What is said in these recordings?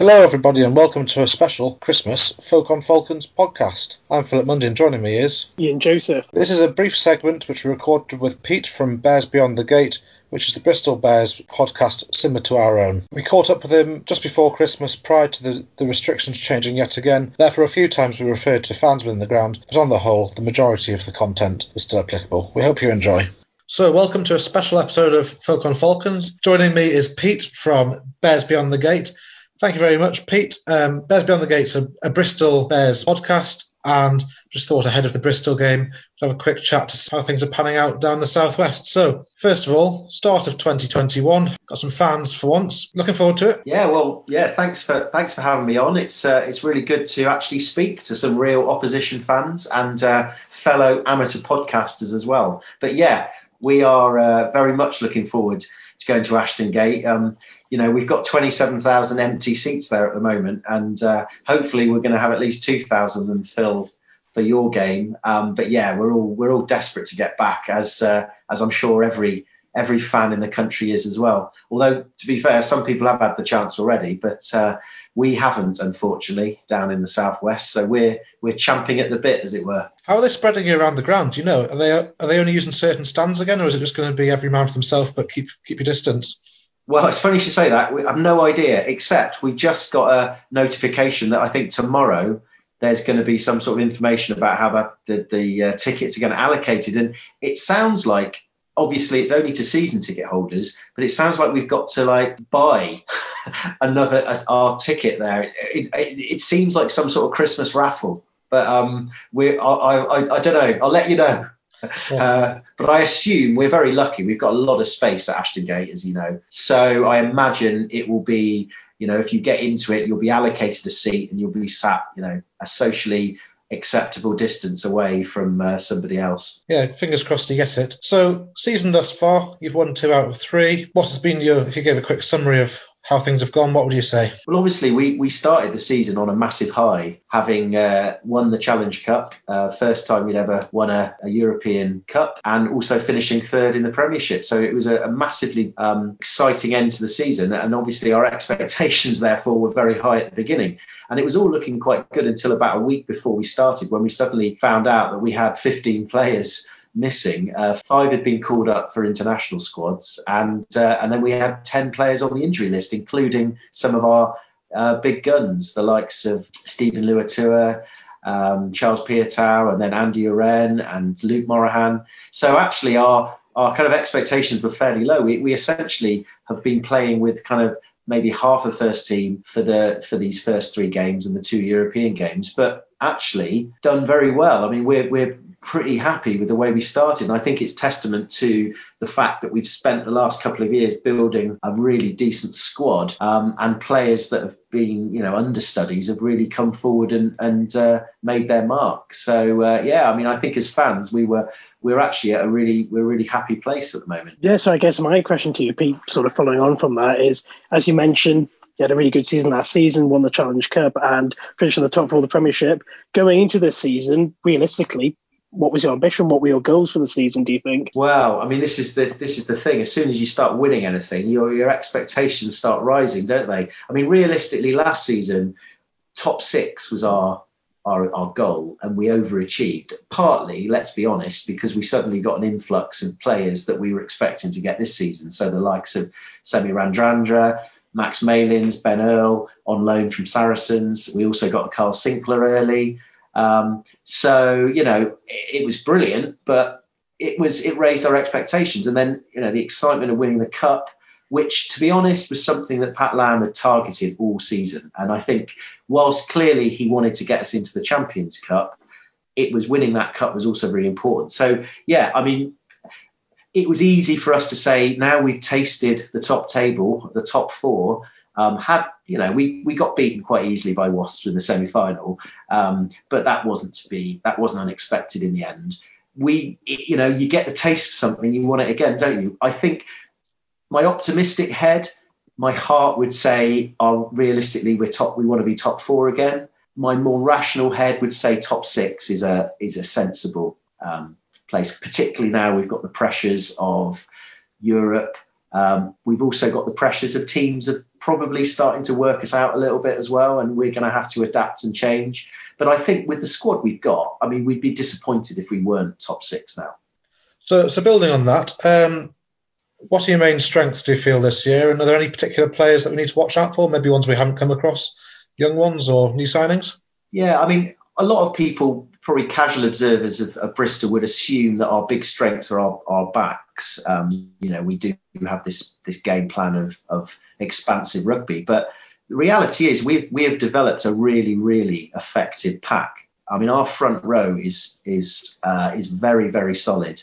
Hello, everybody, and welcome to a special Christmas Folk on Falcons podcast. I'm Philip Mundy, joining me is Ian Joseph. This is a brief segment which we recorded with Pete from Bears Beyond the Gate, which is the Bristol Bears podcast similar to our own. We caught up with him just before Christmas, prior to the, the restrictions changing yet again. Therefore, a few times we referred to fans within the ground, but on the whole, the majority of the content is still applicable. We hope you enjoy. So, welcome to a special episode of Folk on Falcons. Joining me is Pete from Bears Beyond the Gate. Thank you very much, Pete. Um, Bears Beyond the Gates, a, a Bristol Bears podcast, and just thought ahead of the Bristol game, to have a quick chat to see how things are panning out down the southwest. So, first of all, start of 2021, got some fans for once. Looking forward to it. Yeah, well, yeah. Thanks for thanks for having me on. It's uh, it's really good to actually speak to some real opposition fans and uh, fellow amateur podcasters as well. But yeah, we are uh, very much looking forward going to Ashton Gate. Um, you know, we've got 27,000 empty seats there at the moment, and uh, hopefully we're going to have at least 2,000 of them filled for your game. Um, but yeah, we're all we're all desperate to get back, as uh, as I'm sure every every fan in the country is as well. Although to be fair, some people have had the chance already, but uh, we haven't, unfortunately, down in the southwest. So we're we're champing at the bit, as it were. How are they spreading it around the ground? Do you know? Are they are they only using certain stands again, or is it just going to be every man for themselves, but keep keep your distance? Well, it's funny you should say that. We have no idea, except we just got a notification that I think tomorrow there's going to be some sort of information about how the, the, uh, tickets are going to allocated. And it sounds like, obviously, it's only to season ticket holders, but it sounds like we've got to like buy another uh, our ticket there. It, it, it, seems like some sort of Christmas raffle. But um, we I, I, I don't know. I'll let you know. Uh, but I assume we're very lucky. We've got a lot of space at Ashton Gate, as you know. So I imagine it will be, you know, if you get into it, you'll be allocated a seat and you'll be sat, you know, a socially acceptable distance away from uh, somebody else. Yeah, fingers crossed you get it. So, season thus far, you've won two out of three. What has been your, if you gave a quick summary of how things have gone, what would you say? Well, obviously, we, we started the season on a massive high, having uh, won the Challenge Cup, uh, first time we'd ever won a, a, European Cup, and also finishing third in the Premiership. So it was a, a massively um, exciting end to the season, and obviously our expectations, therefore, were very high at the beginning. And it was all looking quite good until about a week before we started, when we suddenly found out that we had 15 players missing. Uh, five had been called up for international squads, and uh, and then we had ten players on the injury list, including some of our uh, big guns, the likes of Steven Luatua, um, Charles Piutau, and then Andy Uren and Luke Morahan. So actually, our our kind of expectations were fairly low. We, we essentially have been playing with kind of maybe half a first team for the for these first three games and the two European games, but actually done very well. I mean, we're we're pretty happy with the way we started. And I think it's testament to the fact that we've spent the last couple of years building a really decent squad um, and players that have been, you know, understudies have really come forward and, and uh, made their mark. So uh, yeah, I mean, I think as fans, we were we're actually at a really we're a really happy place at the moment. Yeah. So I guess my question to you, Pete, sort of following on from that, is as you mentioned, you had a really good season last season, won the Challenge Cup, and finished in the top four of the Premiership. Going into this season, realistically, what was your ambition? What were your goals for the season? Do you think? Well, I mean, this is the this is the thing. As soon as you start winning anything, your your expectations start rising, don't they? I mean, realistically, last season, top six was our our, our goal, and we overachieved. Partly, let's be honest, because we suddenly got an influx of players that we were expecting to get this season. So the likes of Semi Radradra, Max Malins, Ben Earl on loan from Saracens. We also got Kyle Sinckler early. Um, so you know, it, it, was brilliant, but it was it raised our expectations, and then you know the excitement of winning the cup, which to be honest was something that Pat Lam had targeted all season, and I think whilst clearly he wanted to get us into the Champions Cup, it was winning that cup was also really important. So yeah, I mean. It was easy for us to say now we've tasted the top table, the top four, um, had you know we we got beaten quite easily by Wasps in the semi final, um, but that wasn't to be. That wasn't unexpected in the end. We you know you get the taste for something, you want it again, don't you? I think my optimistic head, my heart would say, oh, realistically we're top. We want to be top four again. My more rational head would say top six is a is a sensible um, place, particularly now we've got the pressures of Europe Um, we've also got the pressures of teams are probably starting to work us out a little bit as well, and we're going to have to adapt and change. But I think with the squad we've got, I mean, we'd be disappointed if we weren't top six now. So, so building on that, um, what are your main strengths do you feel this year, and are there any particular players that we need to watch out for? Maybe ones we haven't come across, young ones or new signings? Yeah, I mean, a lot of people, probably casual observers of, of Bristol, would assume that our big strengths are our, our backs. Um, you know, we do have this this game plan of of expansive rugby, but the reality is we've we have developed a really really effective pack. I mean, our front row is is uh, is very very solid.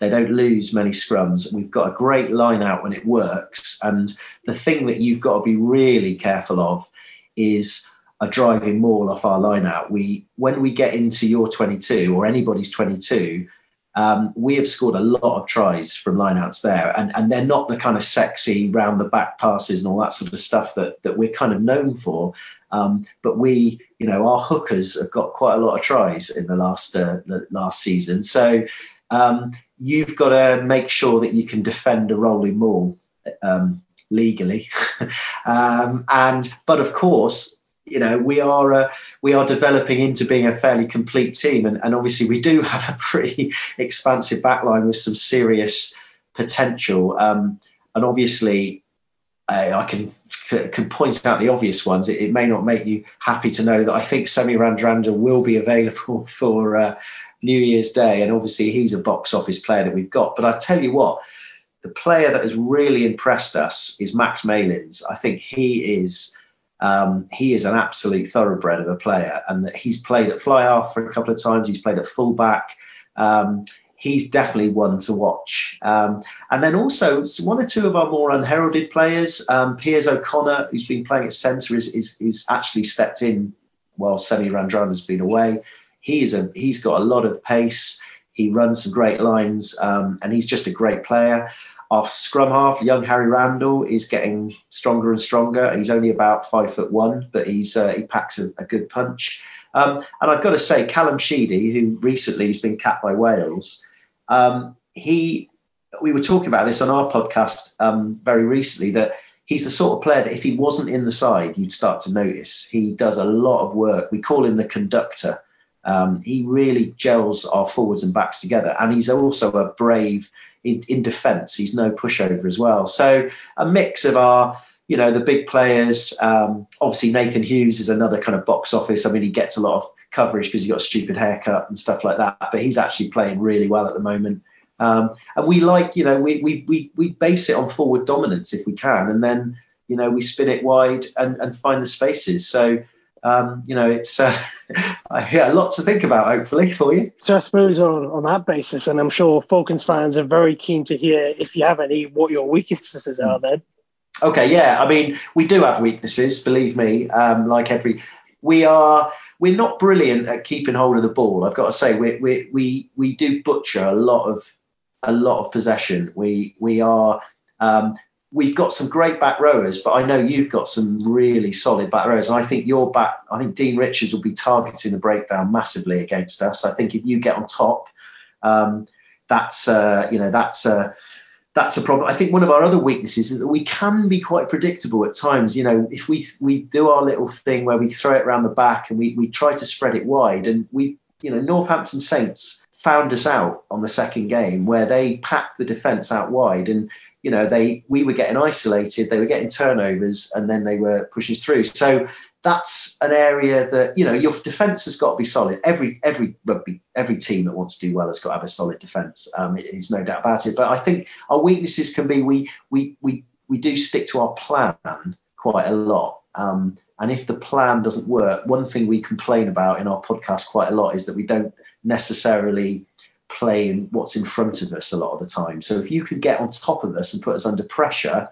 They don't lose many scrums. We've got a great line out when it works. And the thing that you've got to be really careful of is a driving maul off our line out. We when we get into your 22 or anybody's 22, um, we have scored a lot of tries from lineouts there, and, and they're not the kind of sexy round the back passes and all that sort of stuff that that we're kind of known for. Um, but we, you know, our hookers have got quite a lot of tries in the last uh, the last season. So um, you've got to make sure that you can defend a rolling maul um, legally. um, and but of course, you know we are uh, we are developing into being a fairly complete team, and, and obviously we do have a pretty expansive backline with some serious potential. Um, and obviously, uh, I can can point out the obvious ones. It, it, may not make you happy to know that I think Semi Radradra will be available for uh, New Year's Day, and obviously he's a box office player that we've got. But I tell you what, the player that has really impressed us is Max Malins. I think he is um, he is an absolute thoroughbred of a player, and that he's played at fly half for a couple of times. He's played at fullback. Um, he's definitely one to watch. Um, and then also one or two of our more unheralded players, um, Piers O'Connor, who's been playing at centre, is, is, is actually stepped in while Semi Radradra has been away. He's a he's got a lot of pace. He runs some great lines, um, and he's just a great player. Our scrum half, young Harry Randall, is getting stronger and stronger. He's only about five foot one, but he's uh, he packs a, a good punch. Um, and I've got to say, Callum Sheedy, who recently has been capped by Wales, um, he we were talking about this on our podcast um, very recently that he's the sort of player that if he wasn't in the side, you'd start to notice. He does a lot of work. We call him the conductor. Um, he really gels our forwards and backs together, and he's also a brave in, in defence. He's no pushover as well. So a mix of our, you know, the big players. Um, obviously Nathan Hughes is another kind of box office. I mean, he gets a lot of coverage because he's got a stupid haircut and stuff like that, but he's actually playing really well at the moment. Um, and we like, you know, we, we we we base it on forward dominance if we can, and then you know we spin it wide and, and find the spaces. So um, you know, it's uh, yeah, a lot to think about, hopefully, for you. So I suppose on, on that basis, and I'm sure Falcons fans are very keen to hear if you have any, what your weaknesses are then. Okay, yeah, I mean, we do have weaknesses, believe me. Um, like every, we are, we're not brilliant at keeping hold of the ball. I've got to say, we we we we do butcher a lot of a lot of possession. We we are um, we've got some great back rowers, but I know you've got some really solid back rowers. And I think your back, I think Dean Richards will be targeting the breakdown massively against us. I think if you get on top, um, that's uh, you know that's uh, that's a problem. I think one of our other weaknesses is that we can be quite predictable at times. You know, if we we do our little thing where we throw it around the back and we we try to spread it wide, and we you know Northampton Saints found us out on the second game where they packed the defence out wide and you know, they we were getting isolated, they were getting turnovers, and then they were pushing through. So that's an area that you know your defence has got to be solid. Every every rugby every team that wants to do well has got to have a solid defence. Um, it's no doubt about it. But I think our weaknesses can be we we we we do stick to our plan quite a lot. Um, and if the plan doesn't work, one thing we complain about in our podcast quite a lot is that we don't necessarily play what's in front of us a lot of the time. So if you can get on top of us and put us under pressure,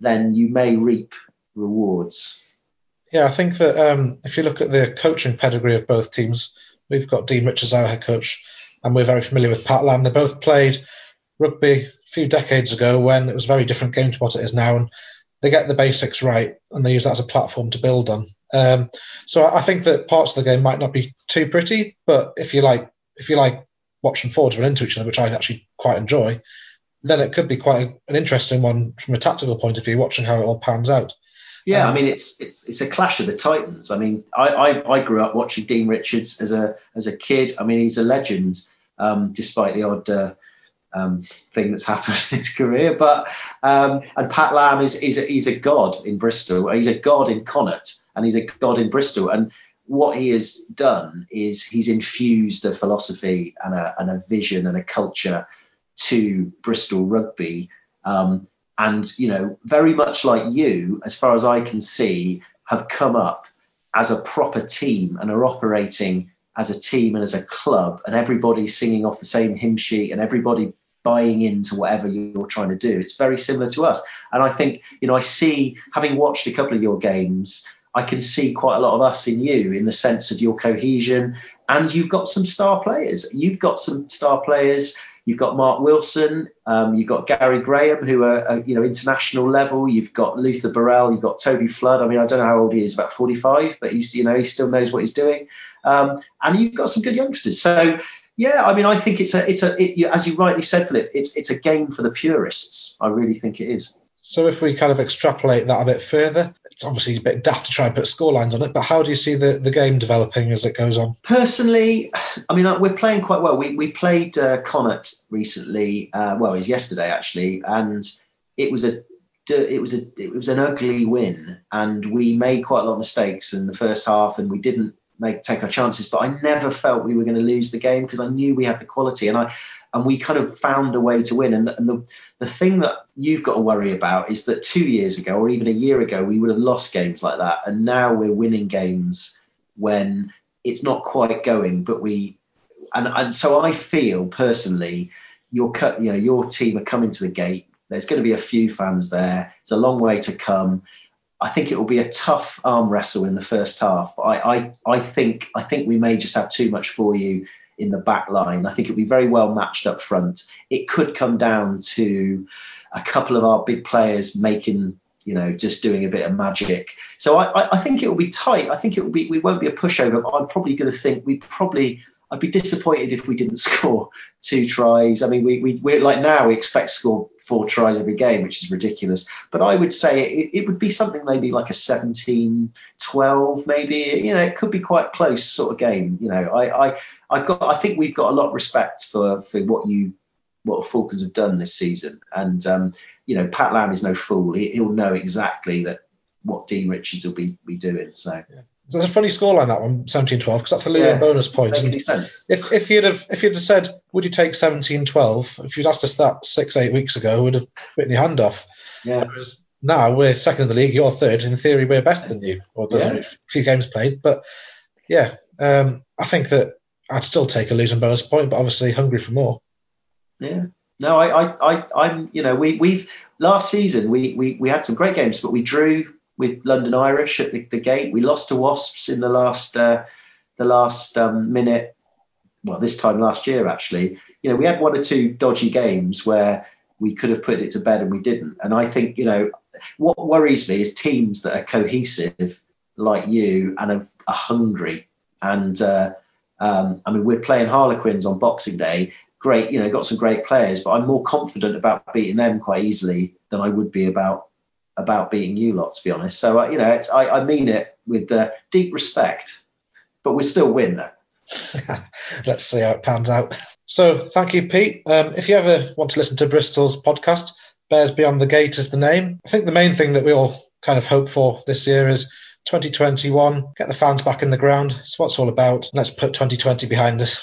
then you may reap rewards. Yeah, I think that um, if you look at the coaching pedigree of both teams, we've got Dean Richards, our head coach, and we're very familiar with Pat Lam. They both played rugby a few decades ago when it was a very different game to what it is now, and they get the basics right and they use that as a platform to build on. Um, so I think that parts of the game might not be too pretty, but if you like, if you like watch them forwards run into each other, which I actually quite enjoy, then it could be quite a, an interesting one from a tactical point of view, watching how it all pans out. Yeah, um, I mean it's it's it's a clash of the titans. I mean, I, I, I grew up watching Dean Richards as a as a kid. I mean, he's a legend, um, despite the odd uh, um, thing that's happened in his career. But um, and Pat Lam is is a, he's a god in Bristol. He's a god in Connacht, and he's a god in Bristol. And what he has done is he's infused a philosophy and a, and a vision and a culture to Bristol rugby. Um, and you know, very much like you, as far as I can see, have come up as a proper team and are operating as a team and as a club, and everybody singing off the same hymn sheet and everybody buying into whatever you're trying to do. It's very similar to us. And I think, you know, I see, having watched a couple of your games, I can see quite a lot of us in you in the sense of your cohesion. And you've got some star players. You've got some star players. You've got Mark Wilson. Um, you've got Gary Graham, who are, uh, you know, international level. You've got Luther Burrell. You've got Toby Flood. I mean, I don't know how old he is, about 45, but he's, you know, he still knows what he's doing. Um, and you've got some good youngsters. So yeah, I mean, I think it's a, it's a, it, as you rightly said, Philip, it's, it's a game for the purists. I really think it is. So if we kind of extrapolate that a bit further, it's obviously a bit daft to try and put score lines on it, but how do you see the, the game developing as it goes on? Personally, I mean, we're playing quite well. We, we played uh, Connacht recently, uh, well, it was yesterday actually, and it was a it was a it was an ugly win, and we made quite a lot of mistakes in the first half, and we didn't make take our chances. But I never felt we were going to lose the game because I knew we had the quality, and I and we kind of found a way to win. And the, and the the thing that you've got to worry about is that two years ago or even a year ago we would have lost games like that, and now we're winning games when it's not quite going, but we and and so I feel personally your you know your team are coming to the gate. There's going to be a few fans there. It's a long way to come. I think it will be a tough arm wrestle in the first half. But I, I, I think I think we may just have too much for you in the back line. I think it'll be very well matched up front. It could come down to a couple of our big players making, you know, just doing a bit of magic. So I, I think it will be tight. I think it will be we won't be a pushover. I'm probably going to think we probably I'd be disappointed if we didn't score two tries. I mean, we, we we're like now we expect to score four tries every game, which is ridiculous. But I would say it, it would be something maybe like a 17 12, maybe. You know, it could be quite close sort of game. You know, I, I, I've got, I think we've got a lot of respect for, for what you, what Falcons have done this season. And, um, you know, Pat Lam is no fool. He, will know exactly that what Dean Richards will be, be doing. So. Yeah. There's a funny scoreline that one, 17-12, because that's a Lewin yeah, bonus point. If if you'd have if you'd have said, would you take 17-12? If you'd asked us that six eight weeks ago, we'd have bitten your hand off. Yeah. Whereas now we're second in the league, you're third. In theory, we're better than you. Or there's yeah. a few games played, but yeah, um, I think that I'd still take a losing bonus point, but obviously hungry for more. Yeah. No, I, I, I, I'm, you know, we, we've last season we, we, we had some great games, but we drew with London Irish at the, the gate. We lost to Wasps in the last uh, the last um, minute. Well, this time last year actually. You know, we had one or two dodgy games where we could have put it to bed and we didn't. And I think you know what worries me is teams that are cohesive like you and are, are hungry. And uh, um, I mean, we're playing Harlequins on Boxing Day. Great, you know, got some great players, but I'm more confident about beating them quite easily than I would be about about beating you lot, to be honest. So uh, you know, it's, I, I mean it with uh, deep respect, but we still win. Let's see how it pans out. So thank you, Pete. Um, if you ever want to listen to Bristol's podcast, Bears Beyond the Gate is the name. I think the main thing that we all kind of hope for this year is 2021, get the fans back in the ground. It's what it's all about. Let's put 2020 behind us.